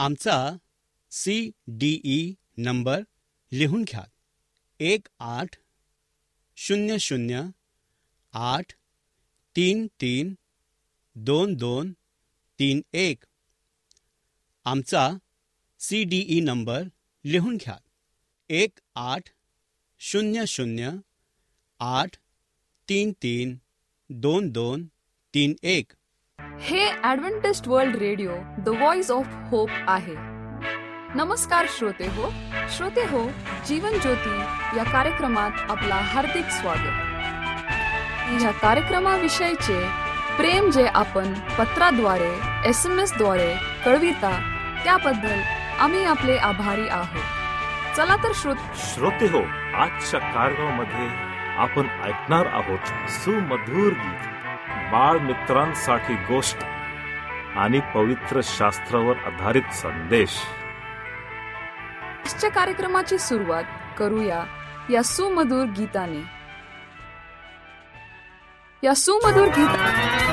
आमचा C D E number लिहून घ्या. एक आठ शून्य शून्य आठ तीन तीन दोन दोन तीन एक. आमचा सी डी ई नंबर लिहून घ्या. एक आठ शून्य शून्य आठ तीन तीन दोन दोन तीन एक. हे Adventist World Radio the Voice of Hope आहे. नमस्कार श्रोते हो. श्रोते हो जीवन ज्योती या कार्यक्रमात आपला हार्दिक स्वागत. या कार्यक्रमाविषयीचे प्रेम जे आपण पत्राद्वारे एस एम एसद्वारे कळविता त्याबद्दल आम्ही आपले आभारी आहोत. चला तर श्रोत श्रोते हो आजच्या कार्यक्रमामध्ये आपण ऐकणार आहोत सुमधुर गीत. बाळ मित्रांसाठी गोष्ट आणि पवित्र शास्त्रावर आधारित संदेश. आजच्या कार्यक्रमाची सुरुवात करूया या सुमधुर गीताने. या सुमधुर गीता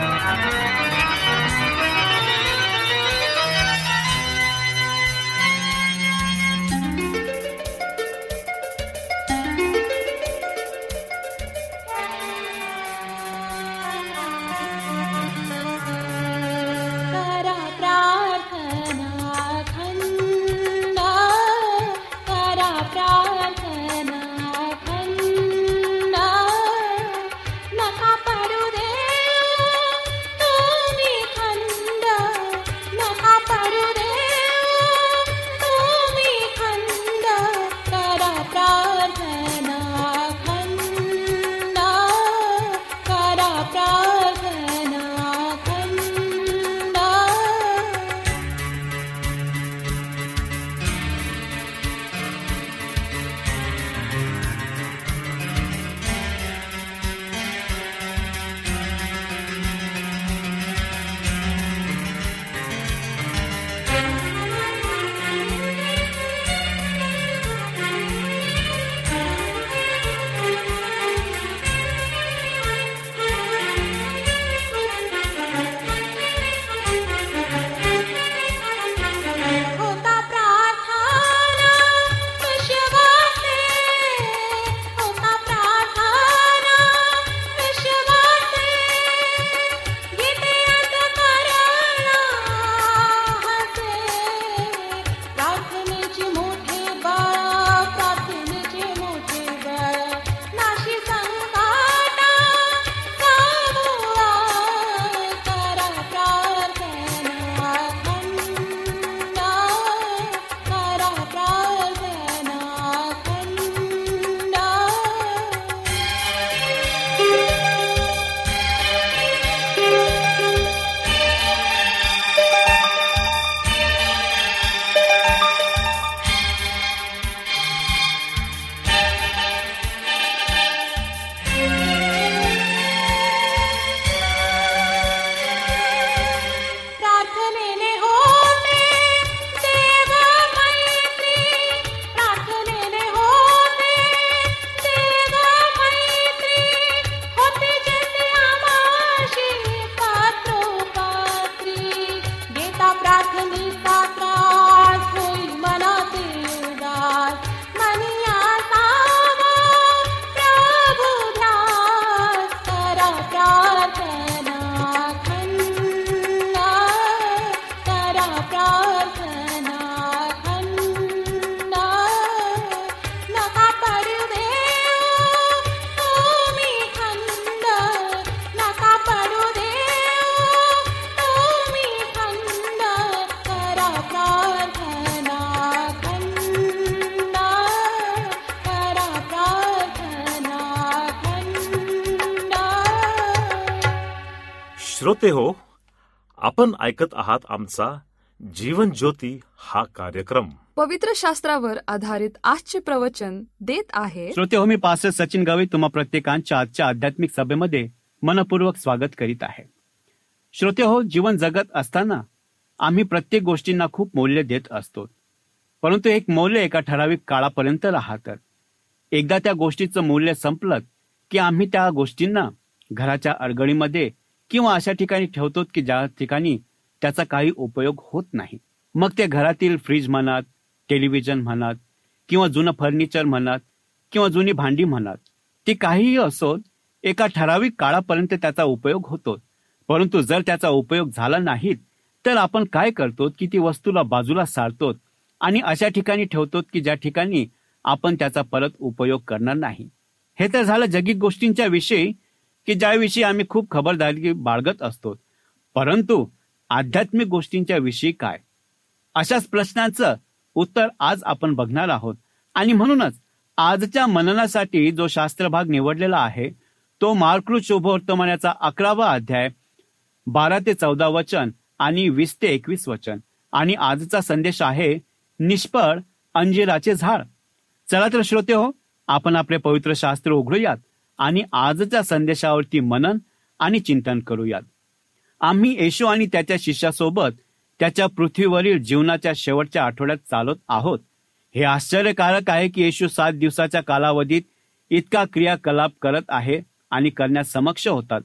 आपण ऐकत आहात आमचा जीवन ज्योती हा कार्यक्रम. पवित्र शास्त्रावर आधारित आजचे प्रवचन देत आहे. श्रोते हो मी पास्टर सचिन गवई तुम्हा प्रत्येकांच्या आजच्या आध्यात्मिक सभेमध्ये मनपूर्वक स्वागत करीत आहे. श्रोते हो जीवन जगत असताना आम्ही प्रत्येक गोष्टींना खूप मूल्य देत असतो. परंतु एक मौल्य एका ठराविक काळापर्यंत राहतं. एकदा त्या गोष्टीचं मूल्य संपलं की आम्ही त्या गोष्टींना घराच्या अडगळीमध्ये किंवा अशा ठिकाणी ठेवतो की ज्या ठिकाणी त्याचा काही उपयोग होत नाही. मग ते घरातील फ्रीज म्हणत टेलिव्हिजन म्हणत किंवा जुनं फर्निचर म्हणत किंवा जुनी भांडी म्हणत ती काहीही असो एका ठराविक काळापर्यंत त्याचा उपयोग होतो. परंतु जर त्याचा उपयोग झाला नाही तर आपण काय करतो की ती वस्तूला बाजूला सारतो आणि अशा ठिकाणी ठेवतो की ज्या ठिकाणी आपण त्याचा परत उपयोग करणार नाही. हे तर झालं जगिक गोष्टींच्या विषयी की ज्याविषयी आम्ही खूप खबरदारी बाळगत असतो. परंतु आध्यात्मिक गोष्टींच्या विषयी काय? अशाच प्रश्नाचं उत्तर आज आपण बघणार आहोत. आणि म्हणूनच आजच्या मननासाठी जो शास्त्र भाग निवडलेला आहे तो मार्कृत शुभवर्तमानाचा अकरावा अध्याय बारा ते चौदा वचन आणि वीस ते एकवीस वचन. आणि आजचा संदेश आहे निष्फळ अंजिराचे झाड. चला तर श्रोते हो आपण आपले पवित्र शास्त्र उघडूयात. आणि आजच्या संदेशावरती मनन आणि चिंतन करूयात. आम्ही येशू आणि त्याच्या शिष्यासोबत त्याच्या पृथ्वीवरील जीवनाच्या शेवटच्या आठवड्यात चालत आहोत. हे आश्चर्यकारक आहे की येशू सात दिवसाच्या कालावधीत इतका क्रियाकलाप करत आहे आणि करण्यास समक्ष होतात.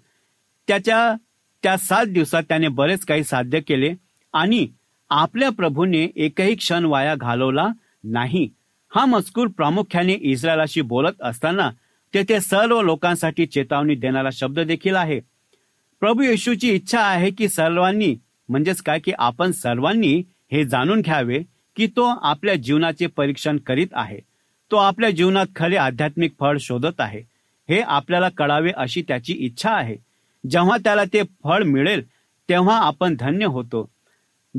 त्याच्या त्या सात दिवसात त्याने बरेच काही साध्य केले आणि आपल्या प्रभूने एकही क्षण वाया घालवला नाही. हा मजकूर प्रामुख्याने इस्रायलाशी बोलत असताना तेथे सर्व लोकांसाठी चेतावणी देणारा शब्द देखील आहे. प्रभू येशूची इच्छा आहे की सर्वांनी म्हणजेच काय की आपण सर्वांनी हे जाणून घ्यावे की तो आपल्या जीवनाचे परीक्षण करीत आहे. तो आपल्या जीवनात खरे आध्यात्मिक फळ शोधत आहे. हे आपल्याला कळावे अशी त्याची इच्छा आहे. जेव्हा त्याला ते फळ मिळेल तेव्हा आपण धन्य होतो.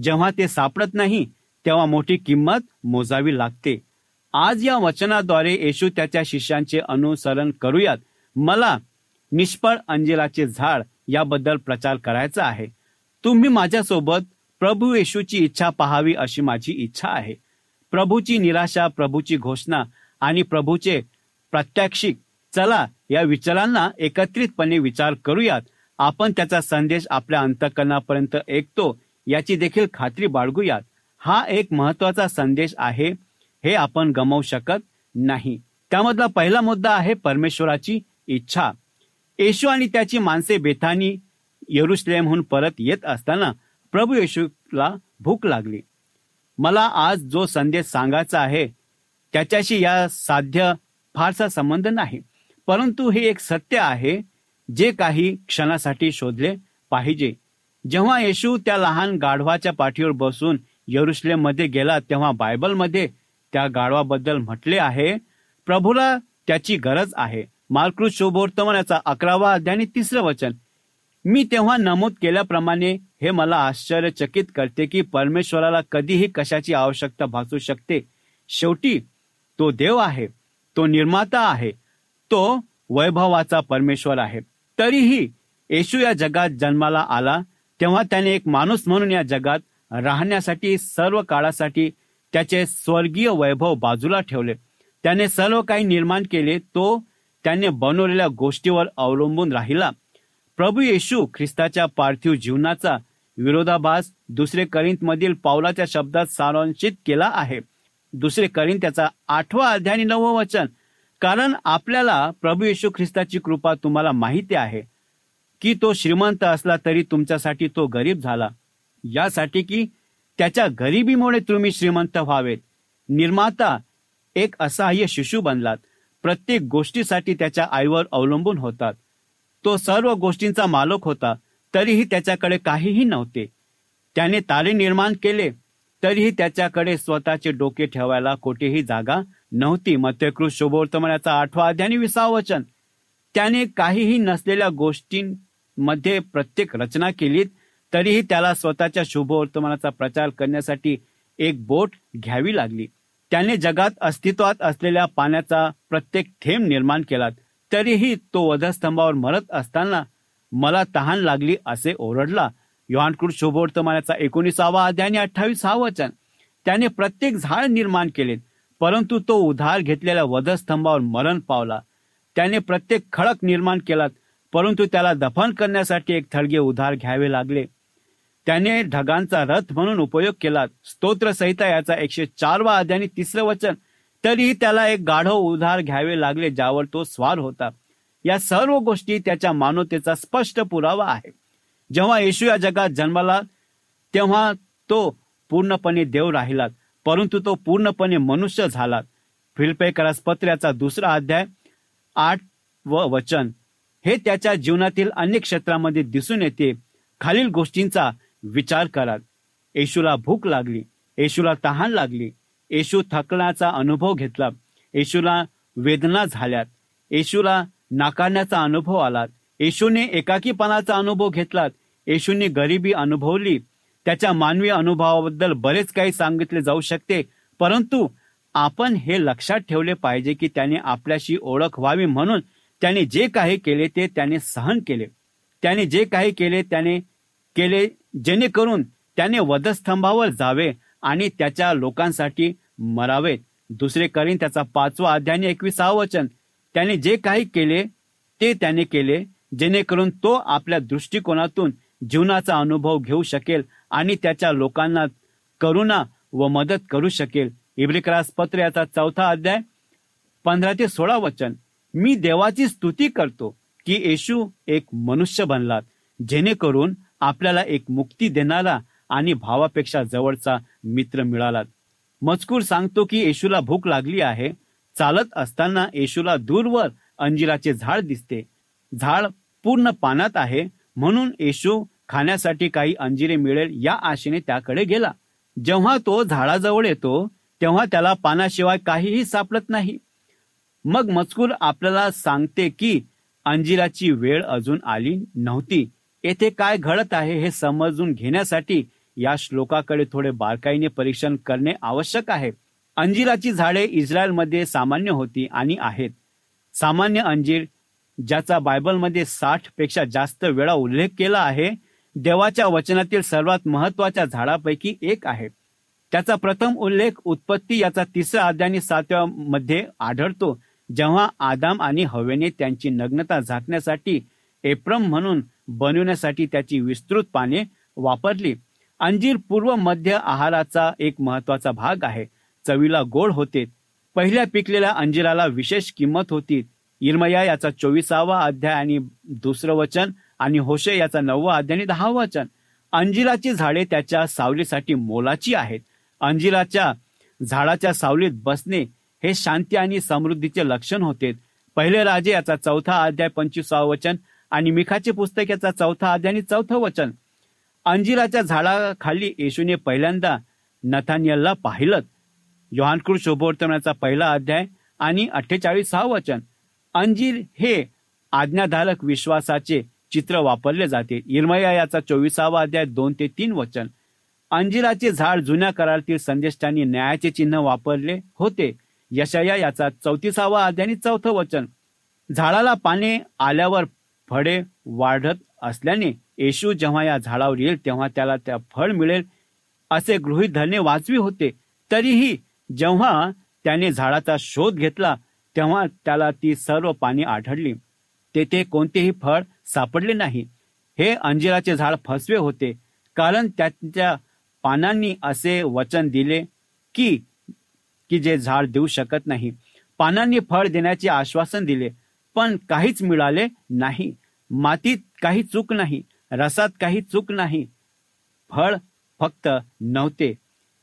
जेव्हा ते सापडत नाही तेव्हा मोठी किंमत मोजावी लागते. आज या वचनाद्वारे येशू त्याच्या शिष्यांचे अनुसरण करूयात. मला निष्फळ अंजिराचे झाड याबद्दल प्रचार करायचा आहे. तुम्ही माझ्यासोबत प्रभू येशूची इच्छा पहावी अशी माझी इच्छा आहे. प्रभूची निराशा प्रभूची घोषणा आणि प्रभूचे प्रात्यक्षिक चला या विचारांना एकत्रितपणे विचार करूयात. आपण त्याचा संदेश आपल्या अंतकरणापर्यंत ऐकतो याची देखील खात्री बाळगूयात. हा एक महत्त्वाचा संदेश आहे. हे आपण गमावू शकत नाही. त्यामधला पहिला मुद्दा आहे परमेश्वराची इच्छा. येशू आणि त्याची माणसे बेथानी येरुश्लेमहून परत येत असताना प्रभू येशूला भूक लागली. मला आज जो संदेश सांगायचा आहे त्याच्याशी या साध्य फारसा संबंध नाही. परंतु हे एक सत्य आहे जे काही क्षणासाठी शोधले पाहिजे. जेव्हा येशू त्या लहान गाढवाच्या पाठीवर बसून येरुश्लेममध्ये गेला तेव्हा बायबलमध्ये त्या गाढवाबद्दल म्हटले आहे. प्रभूला त्याची गरज आहे. मार्कृत याचा अकरावा अध्याय आणि तिसरं वचन. मी तेव्हा नमूद केल्याप्रमाणे हे मला आश्चर्यचकित करते की परमेश्वराला कधीही कशाची आवश्यकता भासू शकते. शेवटी तो देव आहे तो निर्माता आहे तो वैभवाचा परमेश्वर आहे. तरीही येशू या जगात जन्माला आला तेव्हा त्याने एक माणूस म्हणून या जगात राहण्यासाठी सर्व काळासाठी त्याचे स्वर्गीय वैभव बाजूला ठेवले. त्याने सर्व काही निर्माण केले तो त्याने बनवलेल्या गोष्टीवर अवलंबून राहिला. प्रभू येशू ख्रिस्ताच्या पार्थिव जीवनाचा विरोधाभास दुसरे करिंत मधील पावलाच्या शब्दात सारांशित केला आहे. दुसरे करिंत त्याचा आठवा अध्याय आणि नववं वचन कारण आपल्याला प्रभू येशू ख्रिस्ताची कृपा तुम्हाला माहिती आहे की तो श्रीमंत असला तरी तुमच्यासाठी तो गरीब झाला. यासाठी की त्याच्या गरिबीमुळे तुम्ही श्रीमंत व्हावेत. निर्माता एक असहाय्य शिशू बनलात. प्रत्येक गोष्टीसाठी त्याच्या आईवर अवलंबून होतात. तो सर्व गोष्टींचा मालक होता तरीही त्याच्याकडे काहीही नव्हते. त्याने तारे निर्माण केले तरीही त्याच्याकडे स्वतःचे डोके ठेवायला कोठेही जागा नव्हती. मत्यकृत शुभवर्तमानाचा आठवा अध्याय विसावचन त्याने काहीही नसलेल्या गोष्टींमध्ये प्रत्येक रचना केलीत तरीही त्याला स्वतःच्या शुभवर्तमानाचा प्रचार करण्यासाठी एक बोट घ्यावी लागली. त्याने जगात अस्तित्वात असलेल्या पाण्याचा प्रत्येक थेंब निर्माण केला तरीही तो वधस्तंभावर मरत असताना मला तहान लागली असे ओरडला. योहानकृत शुभवर्तमानाचा एकोणीसावा अध्याय आणि अठ्ठावीस हा वचन. त्याने प्रत्येक झाड निर्माण केले परंतु तो उधार घेतलेल्या वधस्तंभावर मरण पावला. त्याने प्रत्येक खडक निर्माण केला परंतु त्याला दफन करण्यासाठी एक थडगे उधार घ्यावे लागले. त्याने ढगांचा रथ म्हणून उपयोग केला. स्तोत्र संहिता याचा एकशे चारवा अध्याय आणि तिसरं वचन. तरीही त्याला एक गाढव उधार घ्यावे लागले ज्यावर तो स्वार होता. या सर्व गोष्टी त्याच्या मानवतेचा स्पष्ट पुरावा आहे. जेव्हा येशू या जगात जन्माला तेव्हा तो पूर्णपणे देव राहिला परंतु तो पूर्णपणे मनुष्य झाला. फिल्पेकरास पत्र्याचा दुसरा अध्याय आठ व वचन. हे त्याच्या जीवनातील अनेक क्षेत्रामध्ये दिसून येते. खालील गोष्टींचा विचार करा येशूला भूक लागली येशूला तहान लागली येशू थकण्याचा अनुभव घेतला येशूला वेदना झाल्यात येशूला नाकारण्याचा अनुभव आला येशूने एकाकीपणाचा अनुभव घेतलात येशूने गरिबी अनुभवली त्याच्या मानवी अनुभवाबद्दल बरेच काही सांगितले जाऊ शकते परंतु आपण हे लक्षात ठेवले पाहिजे की त्याने आपल्याशी ओळख व्हावी म्हणून त्याने जे काही केले ते त्याने सहन केले. त्याने जे काही केले त्याने केले जेणेकरून त्याने वधस्तंभावर जावे आणि त्याच्या लोकांसाठी मरावेत दुसरे करीन त्याचा पाचवा अध्याय एकविसावं वचन. त्याने जे काही केले ते त्याने केले जेणेकरून तो आपल्या दृष्टिकोनातून जीवनाचा अनुभव घेऊ शकेल आणि त्याच्या लोकांना करुणा व मदत करू शकेल. इब्रिक्रास पत्र याचा चौथा अध्याय पंधरा ते सोळा वचन. मी देवाची स्तुती करतो की येशू एक मनुष्य बनलात जेणेकरून आपल्याला एक मुक्ती देणारा आणि भावापेक्षा जवळचा मित्र मिळाला. मजकूर सांगतो की येशूला भूक लागली आहे. चालत असताना येशूला दूरवर अंजिराचे झाड दिसते. झाड पूर्ण पानात आहे. म्हणून येशू खाण्यासाठी काही अंजिरे मिळेल या आशेने त्याकडे गेला. जेव्हा तो झाडाजवळ येतो तेव्हा त्याला पानाशिवाय काहीही सापडत नाही. मग मजकूर आपल्याला सांगते की अंजिराची वेळ अजून आली नव्हती. येथे काय घडत आहे हे समजून घेण्यासाठी या श्लोकाकडे थोडे बारकाईने परीक्षण करणे आवश्यक आहे. अंजिराची झाडे इस्रायलमध्ये सामान्य होती आणि आहेत. सामान्य अंजीर ज्याचा बायबलमध्ये साठपेक्षा जास्त वेळा उल्लेख केला आहे देवाच्या वचनातील सर्वात महत्त्वाच्या झाडापैकी एक आहे. त्याचा प्रथम उल्लेख उत्पत्ती याचा तिसऱ्या अध्याय सातव्या मध्ये आढळतो जेव्हा आदाम आणि हवेने त्यांची नग्नता झाकण्यासाठी एप्रम म्हणून बनवण्यासाठी त्याची विस्तृत पाने वापरली. अंजीर पूर्व मध्य आहाराचा एक महत्त्वाचा भाग आहे. चवीला गोड होते. पहिल्या पिकलेल्या अंजिराला विशेष किंमत होती. इरमया याचा चोवीसावा अध्याय आणि दुसरं वचन आणि होशे याचा नववा अध्याय आणि दहा वचन. अंजिराची झाडे त्याच्या सावलीसाठी मोलाची आहेत. अंजिराच्या झाडाच्या सावलीत बसणे हे शांती आणि समृद्धीचे लक्षण होते. पहिले राजे याचा चौथा अध्याय पंचवीसावं वचन आणि मिखाचे पुस्तक याचा चौथा अध्याय आणि चौथं वचन. अंजिराच्या झाडाखाली येशूने पहिल्यांदा नथानियलला पाहिलं योहानकृत शोभवर्तनाचा पहिला अध्याय आणि अठ्ठेचाळीस वचन. अंजीर हे आज्ञाधारक विश्वासाचे चित्र वापरले जाते. इरमया याचा चोवीसावा अध्याय दोन ते तीन वचन. अंजिराचे झाड जुन्या करारातील संदेष्टांनी न्यायाचे चिन्ह वापरले होते. यशया याचा चौतीसावा अध्याय आणि चौथं वचन. झाडाला पाने आल्यावर फळे वाढत असल्याने येशू जेव्हा या झाडावर येईल तेव्हा त्याला त्या फळ मिळेल असे गृहीत धरणे वाचवी होते. तरीही जेव्हा त्याने झाडाचा शोध घेतला तेव्हा त्याला ती सर्व पाणी आढळली. तेथे कोणतेही फळ सापडले नाही. हे अंजिराचे झाड फसवे होते कारण त्यांच्या पानांनी असे वचन दिले की की जे झाड देऊ शकत नाही. पानांनी फळ देण्याचे आश्वासन दिले. पण काहीच मिळाले नाही. मातीत काही चूक नाही रसात काही चूक नाही. फळ फक्त नव्हते.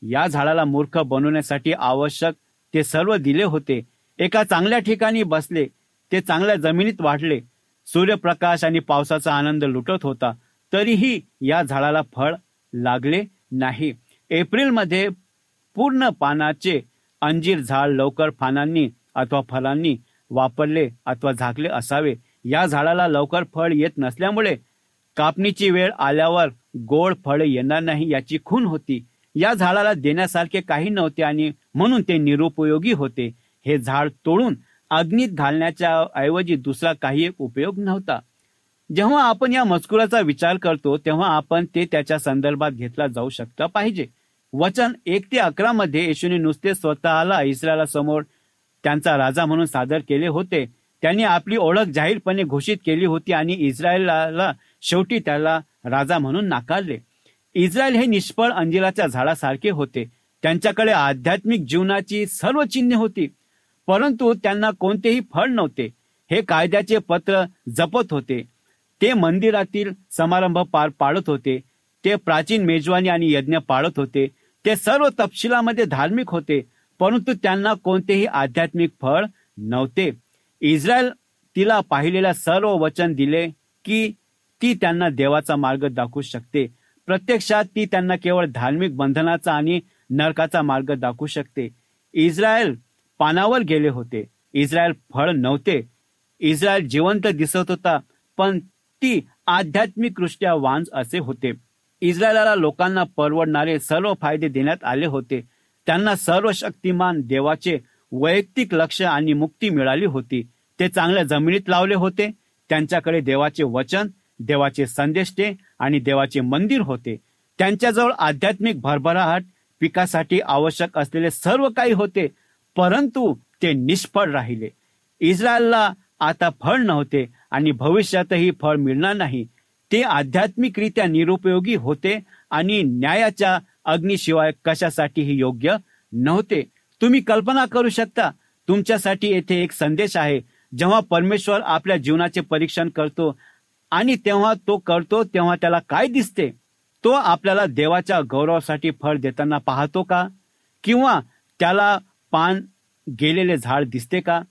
या झाडाला मूर्ख बनवण्यासाठी आवश्यक ते सर्व दिले होते. एका चांगल्या ठिकाणी बसले ते चांगल्या जमिनीत वाढले. सूर्यप्रकाश आणि पावसाचा आनंद लुटत होता. तरीही या झाडाला फळ लागले नाही. एप्रिलमध्ये पूर्ण पानाचे अंजीर झाड लवकर पानांनी अथवा फळांनी वापरले अथवा झाकले असावे. या झाडाला लवकर फळ येत नसल्यामुळे कापणीची वेळ आल्यावर गोड फळे येणार नाही याची खून होती. या झाडाला देण्यासारखे काही नव्हते आणि म्हणून ते निरुपयोगी होते. हे झाड तोडून अग्नीत घालण्याच्या ऐवजी दुसरा काही एक उपयोग नव्हता. जेव्हा आपण या मजकुराचा विचार करतो तेव्हा आपण ते त्याच्या संदर्भात घेतला जाऊ शकता पाहिजे. वचन एक ते अकरा मध्ये येशूने नुसते स्वतःला इस्रायला समोर त्यांचा राजा म्हणून सादर केले होते. त्यांनी आपली ओळख जाहीरपणे घोषित केली होती आणि इस्रायलाला शेवटी त्याला राजा म्हणून नाकारले. इस्रायल हे निष्फळ अंजिराच्या झाडासारखे होते. त्यांच्याकडे आध्यात्मिक जीवनाची सर्व चिन्हे होती. परंतु त्यांना कोणतेही फळ नव्हते. हे कायद्याचे पत्र जपत होते. ते मंदिरातील समारंभ पार पाडत होते. ते प्राचीन मेजवानी आणि यज्ञ पाळत होते. ते ते सर्व तपशिलामध्ये धार्मिक होते. परंतु त्यांना कोणतेही आध्यात्मिक फळ नव्हते. इस्रायल तिला पाहिलेल्या सर्व वचन दिले की ती त्यांना देवाचा मार्ग दाखवू शकते. प्रत्यक्षात ती त्यांना केवळ धार्मिक बंधनाचा आणि नरकाचा मार्ग दाखवू शकते. इस्रायल पानावर गेले होते. इस्रायल फळ नव्हते. इस्रायल जिवंत दिसत होता पण ती आध्यात्मिकदृष्ट्या वांज असे होते. इस्रायलाला लोकांना परवडणारे सर्व फायदे देण्यात आले होते. त्यांना सर्व शक्तिमान देवाचे वैयक्तिक लक्ष आणि मुक्ती मिळाली होती. ते चांगल्या जमिनीत लावले होते. त्यांच्याकडे देवाचे वचन देवाचे संदेष्टे आणि देवाचे मंदिर होते. त्यांच्याजवळ आध्यात्मिक भरभराहट पिकासाठी आवश्यक असलेले सर्व काही होते परंतु ते निष्फळ राहिले. इस्रायलला आता फळ नव्हते आणि भविष्यातही फळ मिळणार नाही. ते आध्यात्मिकरित्या निरुपयोगी होते आणि न्यायाच्या अग्नीशिवाय कशासाठीही योग्य नव्हते. तुम्ही कल्पना करू शकता तुमच्यासाठी येथे एक संदेश आहे. जेव्हा परमेश्वर आपल्या जीवनाचे परीक्षण करतो आणि तेव्हा तो करतो तेव्हा त्याला काय दिसते? तो आपल्याला देवाच्या गौरवासाठी फळ देताना पाहतो का? किंवा त्याला पान गेलेले झाड दिसते का?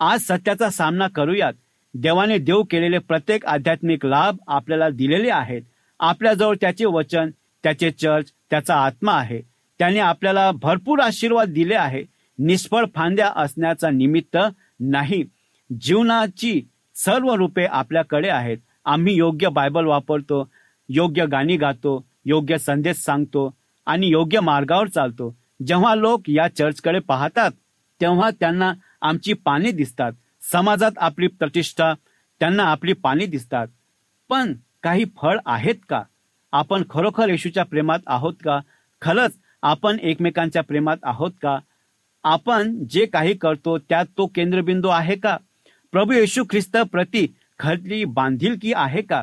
आज सत्याचा सामना करूयात. देवाने देव केलेले प्रत्येक आध्यात्मिक लाभ आपल्याला दिलेले आहेत. आपल्याजवळ त्याचे वचन त्याचे चर्च त्याचा आत्मा आहे. त्याने आपल्याला भरपूर आशीर्वाद दिले आहे. निष्फळ फांद्या असण्याचा निमित्त नाही. जीवनाची सर्व रूपे आपल्याकडे आहेत. आम्ही योग्य बायबल वापरतो योग्य गाणी गातो योग्य संदेश सांगतो आणि योग्य मार्गावर चालतो. जेव्हा लोक या चर्चकडे पाहतात तेव्हा त्यांना आमची पाने दिसतात. समाजात आपली प्रतिष्ठा त्यांना आपली पाने दिसतात. पण काही फळ आहेत का? आपण खरोखर येशूच्या प्रेमात आहोत का? खरंच आपण एकमेकांच्या प्रेमात आहोत का? आपण जे काही करतो त्यात तो केंद्रबिंदू आहे का? प्रभू येशू ख्रिस्त प्रति खरली बांधिलकी आहे का?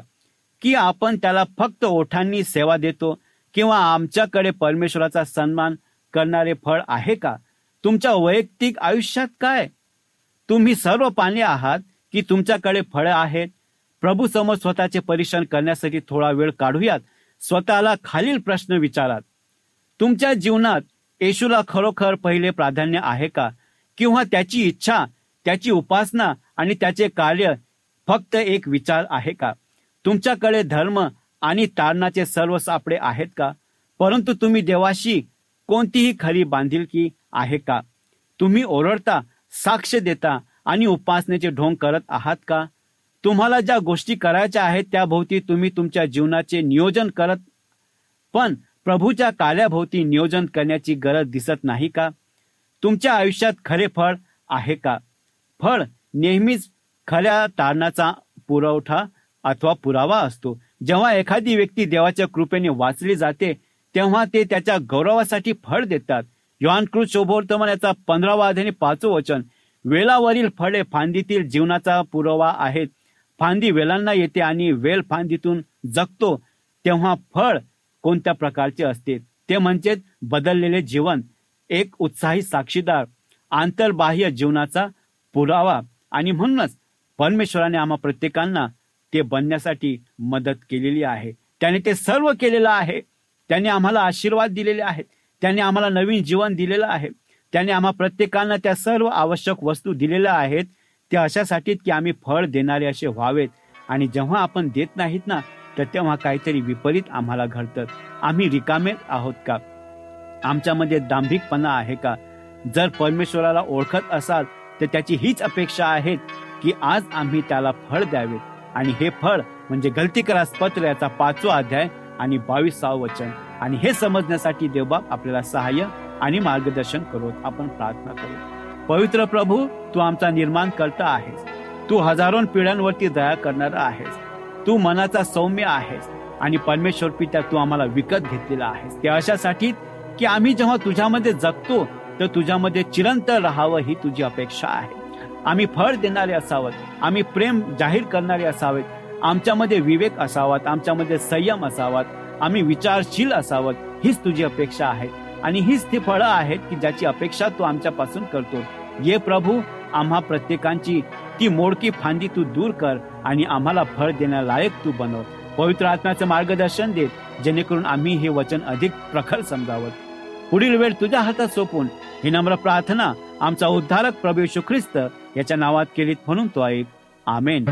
की आपण त्याला फक्त ओठांनी सेवा देतो किंवा आमच्याकडे परमेश्वराचा सन्मान करणारे फळ आहे का? तुमच्या वैयक्तिक आयुष्यात काय? तुम्ही सर्व पाणी आहात की तुमच्याकडे फळं आहेत? प्रभू समोर स्वतःचे परीक्षण करण्यासाठी थोडा वेळ काढूयात. स्वतःला खालील प्रश्न विचारात. तुमच्या जीवनात येशूला खरोखर पहिले प्राधान्य आहे का? किंवा त्याची इच्छा त्याची उपासना आणि त्याचे कार्य फक्त एक विचार आहे का? तुमच्याकडे धर्म आणि तारणाचे सर्व सापडे आहेत का? परंतु तुम्ही देवाशी कोणतीही खरी बांधिलकी आहे का? तुम्ही ओरडता साक्ष देता आणि उपासनेचे ढोंग करत आहात का? तुम्हाला ज्या गोष्टी करायच्या आहेत त्याभोवती तुम्ही तुमच्या जीवनाचे नियोजन करत पण प्रभूच्या कार्याभोवती नियोजन करण्याची गरज दिसत नाही का? तुमच्या आयुष्यात खरे फळ आहे का? फळ नेहमीच खऱ्या तारणाचा पुरवठा अथवा पुरावा असतो. जेव्हा एखादी व्यक्ती देवाच्या कृपेने वाचली जाते तेव्हा ते त्याच्या गौरवासाठी फळ देतात. योहानकृत शोभवर्तमान याचा पंधरावा अध्याय पाचवं वचन. वेलावरील फळे फांदीतील जीवनाचा पुरावा आहेत. फांदी वेलांना येते आणि वेल फांदीतून जगतो तेव्हा फळ कोणत्या प्रकारचे असते? ते म्हणजे बदललेले जीवन एक उत्साही साक्षीदार आंतरबाह्य जीवनाचा पुरावा. आणि म्हणूनच परमेश्वराने आम्हा प्रत्येकांना ते बनण्यासाठी मदत केलेली आहे. त्याने ते सर्व केलेलं आहे. त्याने आम्हाला आशीर्वाद दिलेले आहेत. त्याने आम्हाला नवीन जीवन दिलेलं आहे. त्याने आम्हा प्रत्येकांना त्या सर्व आवश्यक वस्तू दिलेल्या आहेत. ते अशासाठी की आम्ही फळ देणारे असे व्हावेत. आणि जेव्हा आपण देत नाहीत ना तर तेव्हा काहीतरी विपरीत आम्हाला घडतं. आम्ही रिकामे आहोत का? आमच्यामध्ये दांभिकपणा आहे का? जर परमेश्वराला ओळखत असाल तर त्याची हीच अपेक्षा आहे की आज आम्ही त्याला फळ द्यावे आणि हे फळ म्हणजे गलतीकरास पत्र याचा पाचवा अध्याय आणि बावीसावं वचन. आणि हे समजण्यासाठी देवबाप आपल्याला सहाय्य आणि मार्गदर्शन करू आपण प्रार्थना करू पवित्र प्रभू तू आमचा निर्माण करता आहेस. तू हजारो पिढ्यांवरती दया करणारा आहेस. तू मनाचा सौम्य आहेस आणि परमेश्वर पित्या तू आम्हाला विकत घेतलेला आहेस. ते अशासाठी की आम्ही जेव्हा तुझ्यामध्ये जगतो तर तुझ्यामध्ये चिरंतर राहावं ही तुझी अपेक्षा आहे. आम्ही फळ देणारे असावं आम्ही प्रेम जाहीर करणारे असावेत आमच्यामध्ये विवेक असावात आमच्यामध्ये संयम असावात आम्ही विचारशील असावं हीच तुझी अपेक्षा आहे. आणि हीच ती फळं आहेत की ज्याची अपेक्षा तू आमच्यापासून करतो. ये प्रभू आम्हा प्रत्येकांची ती मोडकी फांदी तू दूर कर आणि आम्हाला फळ देण्यालायक तू बनव. पवित्र आत्म्याचं मार्गदर्शन देत जेणेकरून आम्ही हे वचन अधिक प्रखर समजावं. पुढील वेळ तुझ्या हातात सोपून ही नम्र प्रार्थना आमचा उद्धारक प्रभू ख्रिस्त याच्या नावात केलीत म्हणून तो ऐक. आमेन.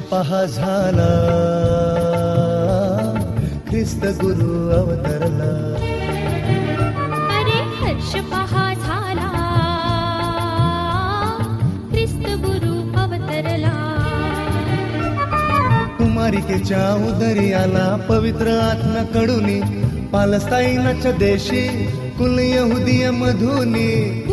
पहा झाला. ख्रिस्त गुरु अवतरला. अरे हर्ष पहा झाला. ख्रिस्त गुरु अवतरला. कुमारिकेच्या उदरी आला पवित्र आत्मकडून. पालस्ताईनाच्या देशी कुल यहुदिया मधुनी.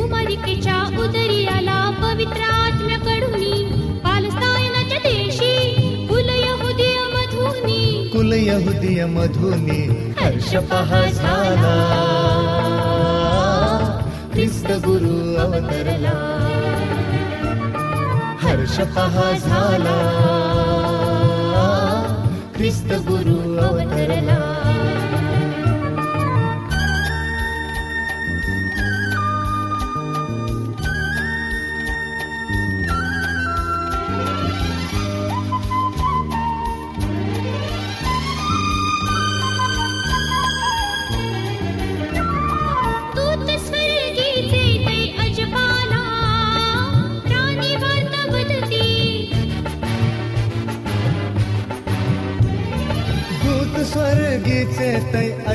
फुल यहुदिय मधुनी हर्ष पहा झाला. ख्रिस्त गुरु अवतरला. हर्ष पहा झाला.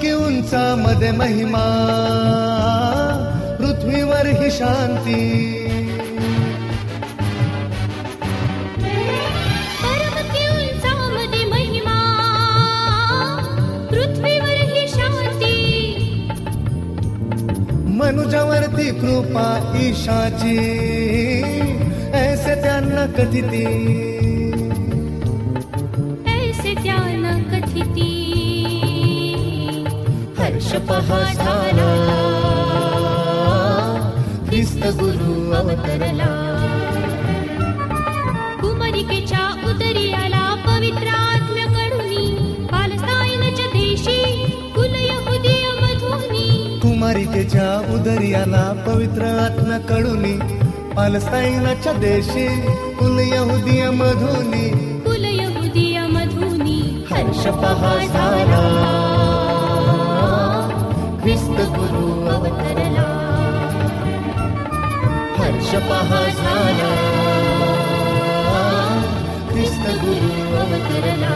की उंचा मध्ये महिमा. पृथ्वीवर ही शांती. मनुजावरती कृपा ईशाची. ऐसे त्यांना कधी ती पहा झाला ख्रिस्त गुरु अवतरला. कुमारिकेच्या उदरी आला पवित्र आत्म्याकडूनी पालस्ताईनच्या देशी कुल यहुदीय मधुनी कुमारिकेच्या उदर्याला पवित्र आत्म्याकडून पालस्ताईनाच्या देशी कुल यहुदीय मधुनी कुल यहुदीय मधुनी हर्ष पहा झाला ख्रिस्त गुरु अवतरला हर्ष पहा झाला ख्रिस्त गुरु अवतरला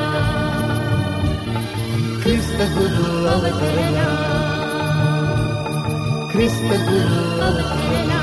ख्रिस्त गुरु अवतरला ख्रिस्त गुरु अवतरला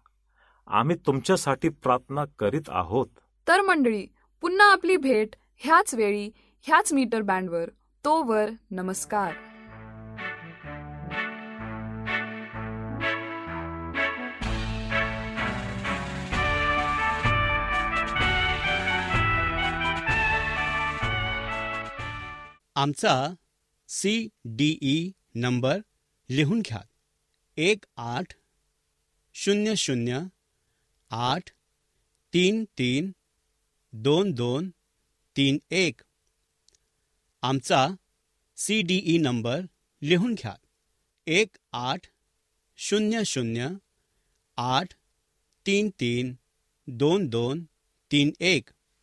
आम्ही तुमच्यासाठी प्रार्थना करीत आहोत. तर मंडळी पुन्हा आपली भेट ह्याच वेळी ह्याच मीटर बँडवर. तोवर नमस्कार. आमचा सी डी ई नंबर लिहून घ्या. एक आठ शून्य शून्य आठ तीन तीन दोन दोन तीन एक. आमचा सी डी ई नंबर लिहून घ्या. एक आठ शून्य शून्य आठ तीन तीन दोन दोन तीन एक.